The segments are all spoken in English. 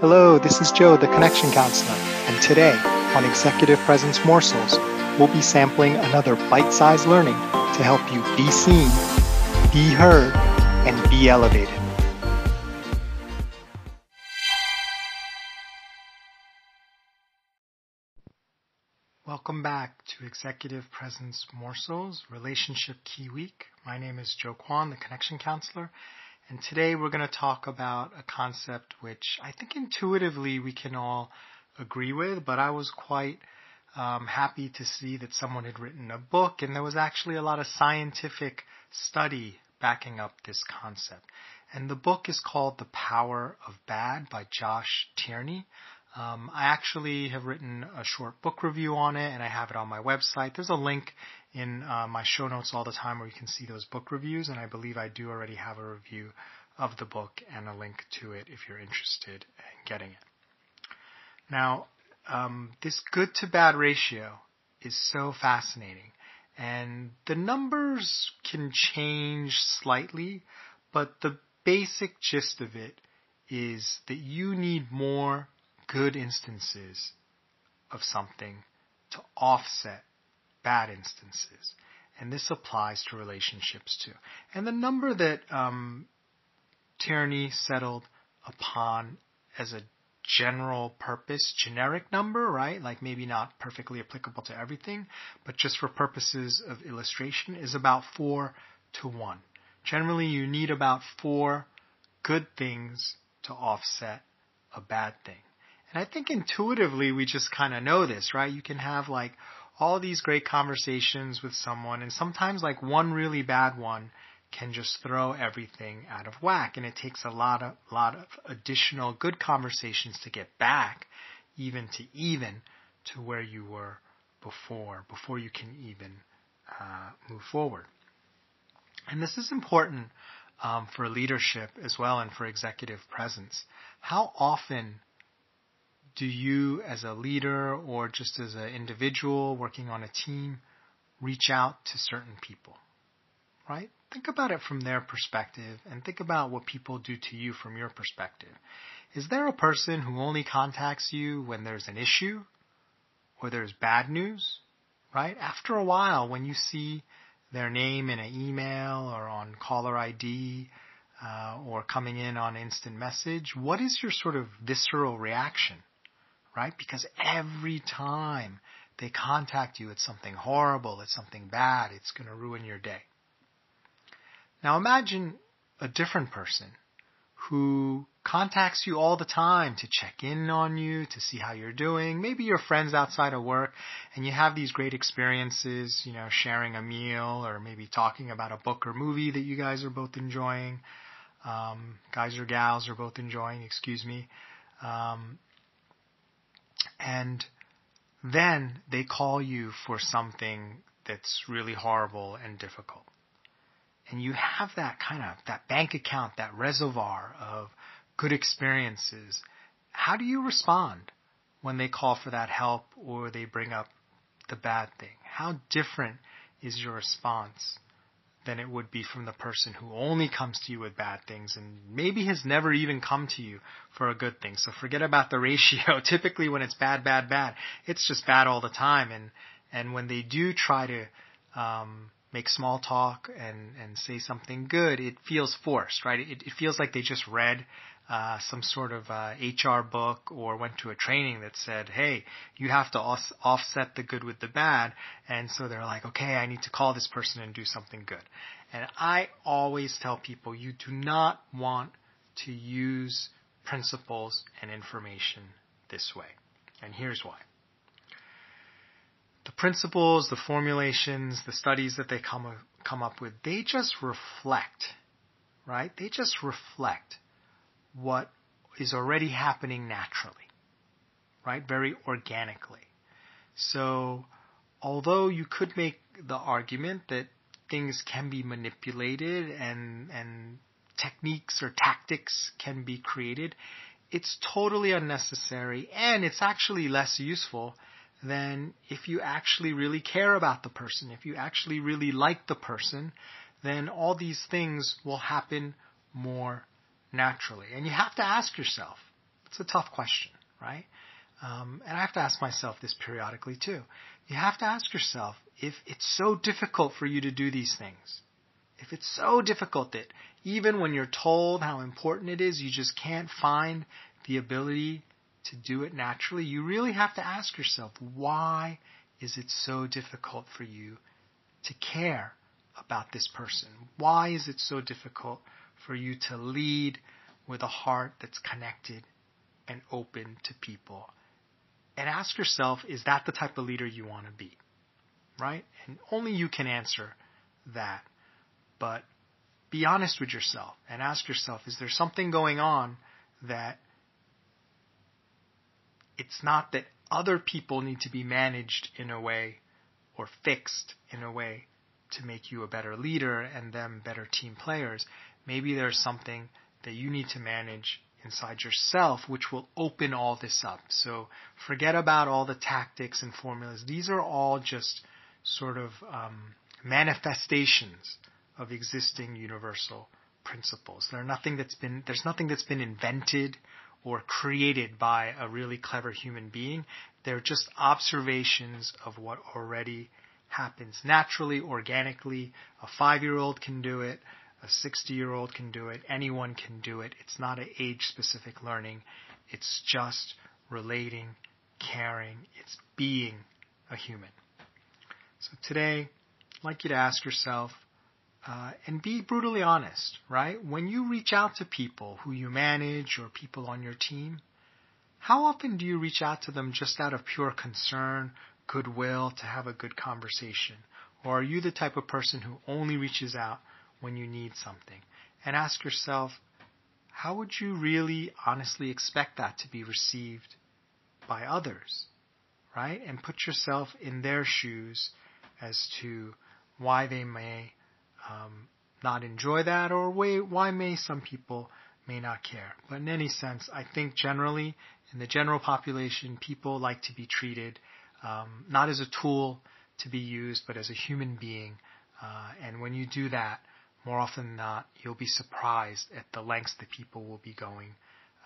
Hello, this is Joe, the Connection Counselor, and today on Executive Presence Morsels, we'll be sampling another bite sized learning to help you be seen, be heard, and be elevated. Welcome back to Executive Presence Morsels Relationship Key Week. My name is Joe Kwan, the Connection Counselor, and today we're going to talk about a concept which I think intuitively we can all agree with, but I was quite um, happy to see that someone had written a book and there was actually a lot of scientific study backing up this concept. And the book is called The Power of Bad by Josh Tierney. Um, I actually have written a short book review on it and I have it on my website. There's a link in uh, my show notes all the time where you can see those book reviews and I believe I do already have a review of the book and a link to it if you're interested in getting it. Now, um, this good to bad ratio is so fascinating and the numbers can change slightly, but the basic gist of it is that you need more good instances of something to offset bad instances. And this applies to relationships too. And the number that um, Tierney settled upon as a general purpose, generic number, right? Like maybe not perfectly applicable to everything, but just for purposes of illustration, is about four to one. Generally, you need about four good things to offset a bad thing. And I think intuitively we just kind of know this, right? You can have like all these great conversations with someone and sometimes like one really bad one can just throw everything out of whack and it takes a lot of lot of additional good conversations to get back even to even to where you were before before you can even uh, move forward and this is important um, for leadership as well and for executive presence how often do you as a leader or just as an individual working on a team reach out to certain people? Right? Think about it from their perspective and think about what people do to you from your perspective. Is there a person who only contacts you when there's an issue or there's bad news? Right? After a while, when you see their name in an email or on caller ID uh, or coming in on instant message, what is your sort of visceral reaction? Right? Because every time they contact you, it's something horrible, it's something bad, it's going to ruin your day. Now imagine a different person who contacts you all the time to check in on you, to see how you're doing. Maybe you're friends outside of work and you have these great experiences, you know, sharing a meal or maybe talking about a book or movie that you guys are both enjoying. Um, guys or gals are both enjoying, excuse me. Um, and then they call you for something that's really horrible and difficult. And you have that kind of, that bank account, that reservoir of good experiences. How do you respond when they call for that help or they bring up the bad thing? How different is your response than it would be from the person who only comes to you with bad things and maybe has never even come to you for a good thing. So forget about the ratio. Typically when it's bad, bad, bad, it's just bad all the time. And, and when they do try to, um, make small talk and, and say something good, it feels forced, right? It, it feels like they just read uh, some sort of uh, HR book or went to a training that said, hey, you have to os- offset the good with the bad. And so they're like, okay, I need to call this person and do something good. And I always tell people you do not want to use principles and information this way. And here's why. The principles, the formulations, the studies that they come, come up with, they just reflect, right? They just reflect what is already happening naturally, right? Very organically. So, although you could make the argument that things can be manipulated and, and techniques or tactics can be created, it's totally unnecessary and it's actually less useful than if you actually really care about the person, if you actually really like the person, then all these things will happen more naturally. And you have to ask yourself, It's a tough question, right? Um, and I have to ask myself this periodically too. You have to ask yourself if it's so difficult for you to do these things, if it's so difficult that even when you're told how important it is, you just can't find the ability to do it naturally, you really have to ask yourself, why is it so difficult for you to care about this person? Why is it so difficult for you to lead with a heart that's connected and open to people? And ask yourself, is that the type of leader you want to be? Right? And only you can answer that. But be honest with yourself and ask yourself, is there something going on that it's not that other people need to be managed in a way or fixed in a way to make you a better leader and them better team players. Maybe there's something that you need to manage inside yourself which will open all this up. So forget about all the tactics and formulas. These are all just sort of um, manifestations of existing universal principles. There's nothing that's been there's nothing that's been invented or created by a really clever human being. They're just observations of what already happens naturally, organically. A five year old can do it. A 60 year old can do it. Anyone can do it. It's not an age specific learning. It's just relating, caring. It's being a human. So today, I'd like you to ask yourself, uh, and be brutally honest, right? When you reach out to people who you manage or people on your team, how often do you reach out to them just out of pure concern, goodwill, to have a good conversation? Or are you the type of person who only reaches out when you need something? And ask yourself, how would you really honestly expect that to be received by others? Right? And put yourself in their shoes as to why they may um, not enjoy that, or why, why may some people may not care. But in any sense, I think generally in the general population, people like to be treated um, not as a tool to be used, but as a human being. Uh, and when you do that, more often than not, you'll be surprised at the lengths that people will be going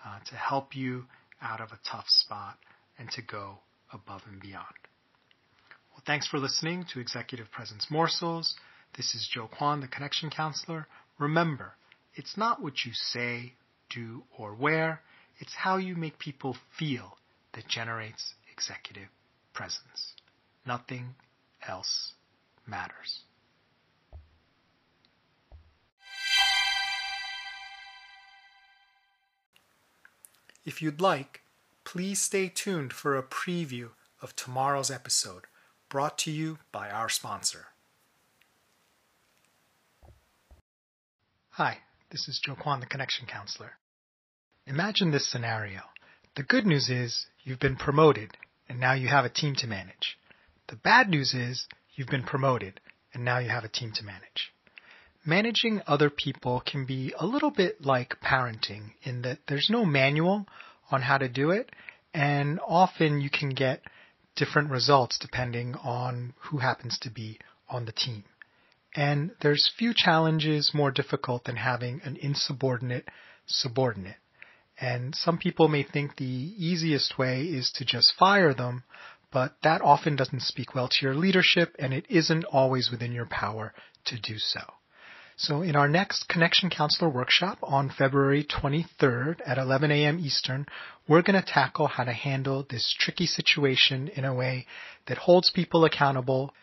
uh, to help you out of a tough spot and to go above and beyond. Well, thanks for listening to Executive Presence Morsels. This is Joe Kwan, the Connection Counselor. Remember, it's not what you say, do, or wear, it's how you make people feel that generates executive presence. Nothing else matters. If you'd like, please stay tuned for a preview of tomorrow's episode brought to you by our sponsor. Hi, this is Joe Kwan, the Connection Counselor. Imagine this scenario. The good news is you've been promoted and now you have a team to manage. The bad news is you've been promoted and now you have a team to manage. Managing other people can be a little bit like parenting in that there's no manual on how to do it and often you can get different results depending on who happens to be on the team. And there's few challenges more difficult than having an insubordinate subordinate. And some people may think the easiest way is to just fire them, but that often doesn't speak well to your leadership and it isn't always within your power to do so. So in our next Connection Counselor workshop on February 23rd at 11 a.m. Eastern, we're going to tackle how to handle this tricky situation in a way that holds people accountable,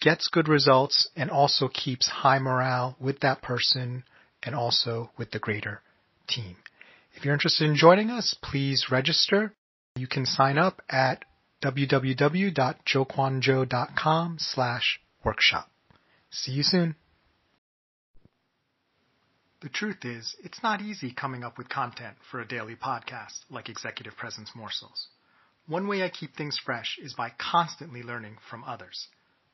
gets good results and also keeps high morale with that person and also with the greater team. If you're interested in joining us, please register. You can sign up at www.joekwonjoe.com slash workshop. See you soon. The truth is, it's not easy coming up with content for a daily podcast like Executive Presence Morsels. One way I keep things fresh is by constantly learning from others.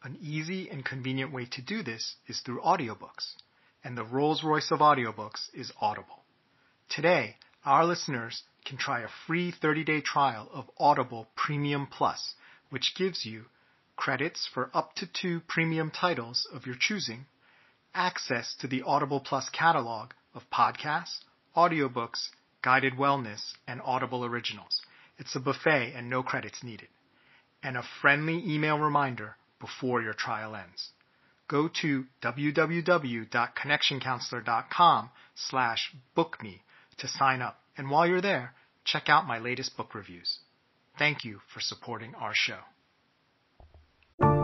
An easy and convenient way to do this is through audiobooks, and the Rolls Royce of audiobooks is Audible. Today, our listeners can try a free 30-day trial of Audible Premium Plus, which gives you credits for up to two premium titles of your choosing, access to the Audible Plus catalog of podcasts, audiobooks, guided wellness, and Audible originals. It's a buffet and no credits needed. And a friendly email reminder before your trial ends. Go to www.connectioncounselor.com slash book me to sign up. And while you're there, check out my latest book reviews. Thank you for supporting our show.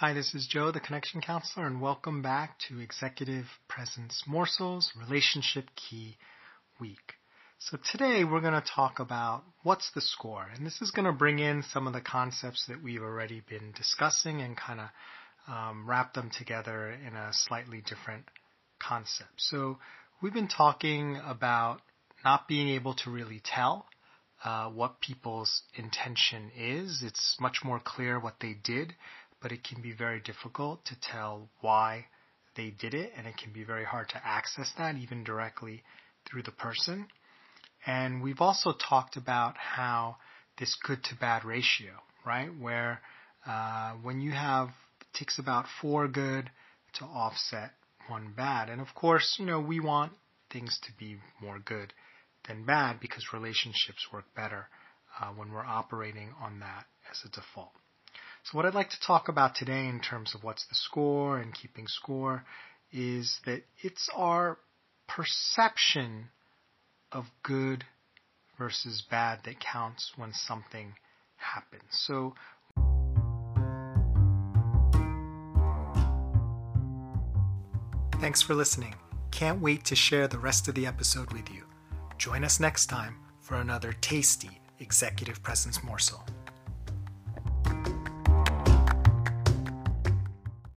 Hi, this is Joe, the Connection Counselor, and welcome back to Executive Presence Morsels Relationship Key Week. So today we're going to talk about what's the score, and this is going to bring in some of the concepts that we've already been discussing and kind of um, wrap them together in a slightly different concept. So we've been talking about not being able to really tell uh, what people's intention is. It's much more clear what they did but it can be very difficult to tell why they did it, and it can be very hard to access that even directly through the person. And we've also talked about how this good to bad ratio, right? Where uh, when you have, takes about four good to offset one bad. And of course, you know, we want things to be more good than bad because relationships work better uh, when we're operating on that as a default. So what I'd like to talk about today in terms of what's the score and keeping score is that it's our perception of good versus bad that counts when something happens. So Thanks for listening. Can't wait to share the rest of the episode with you. Join us next time for another tasty executive presence morsel.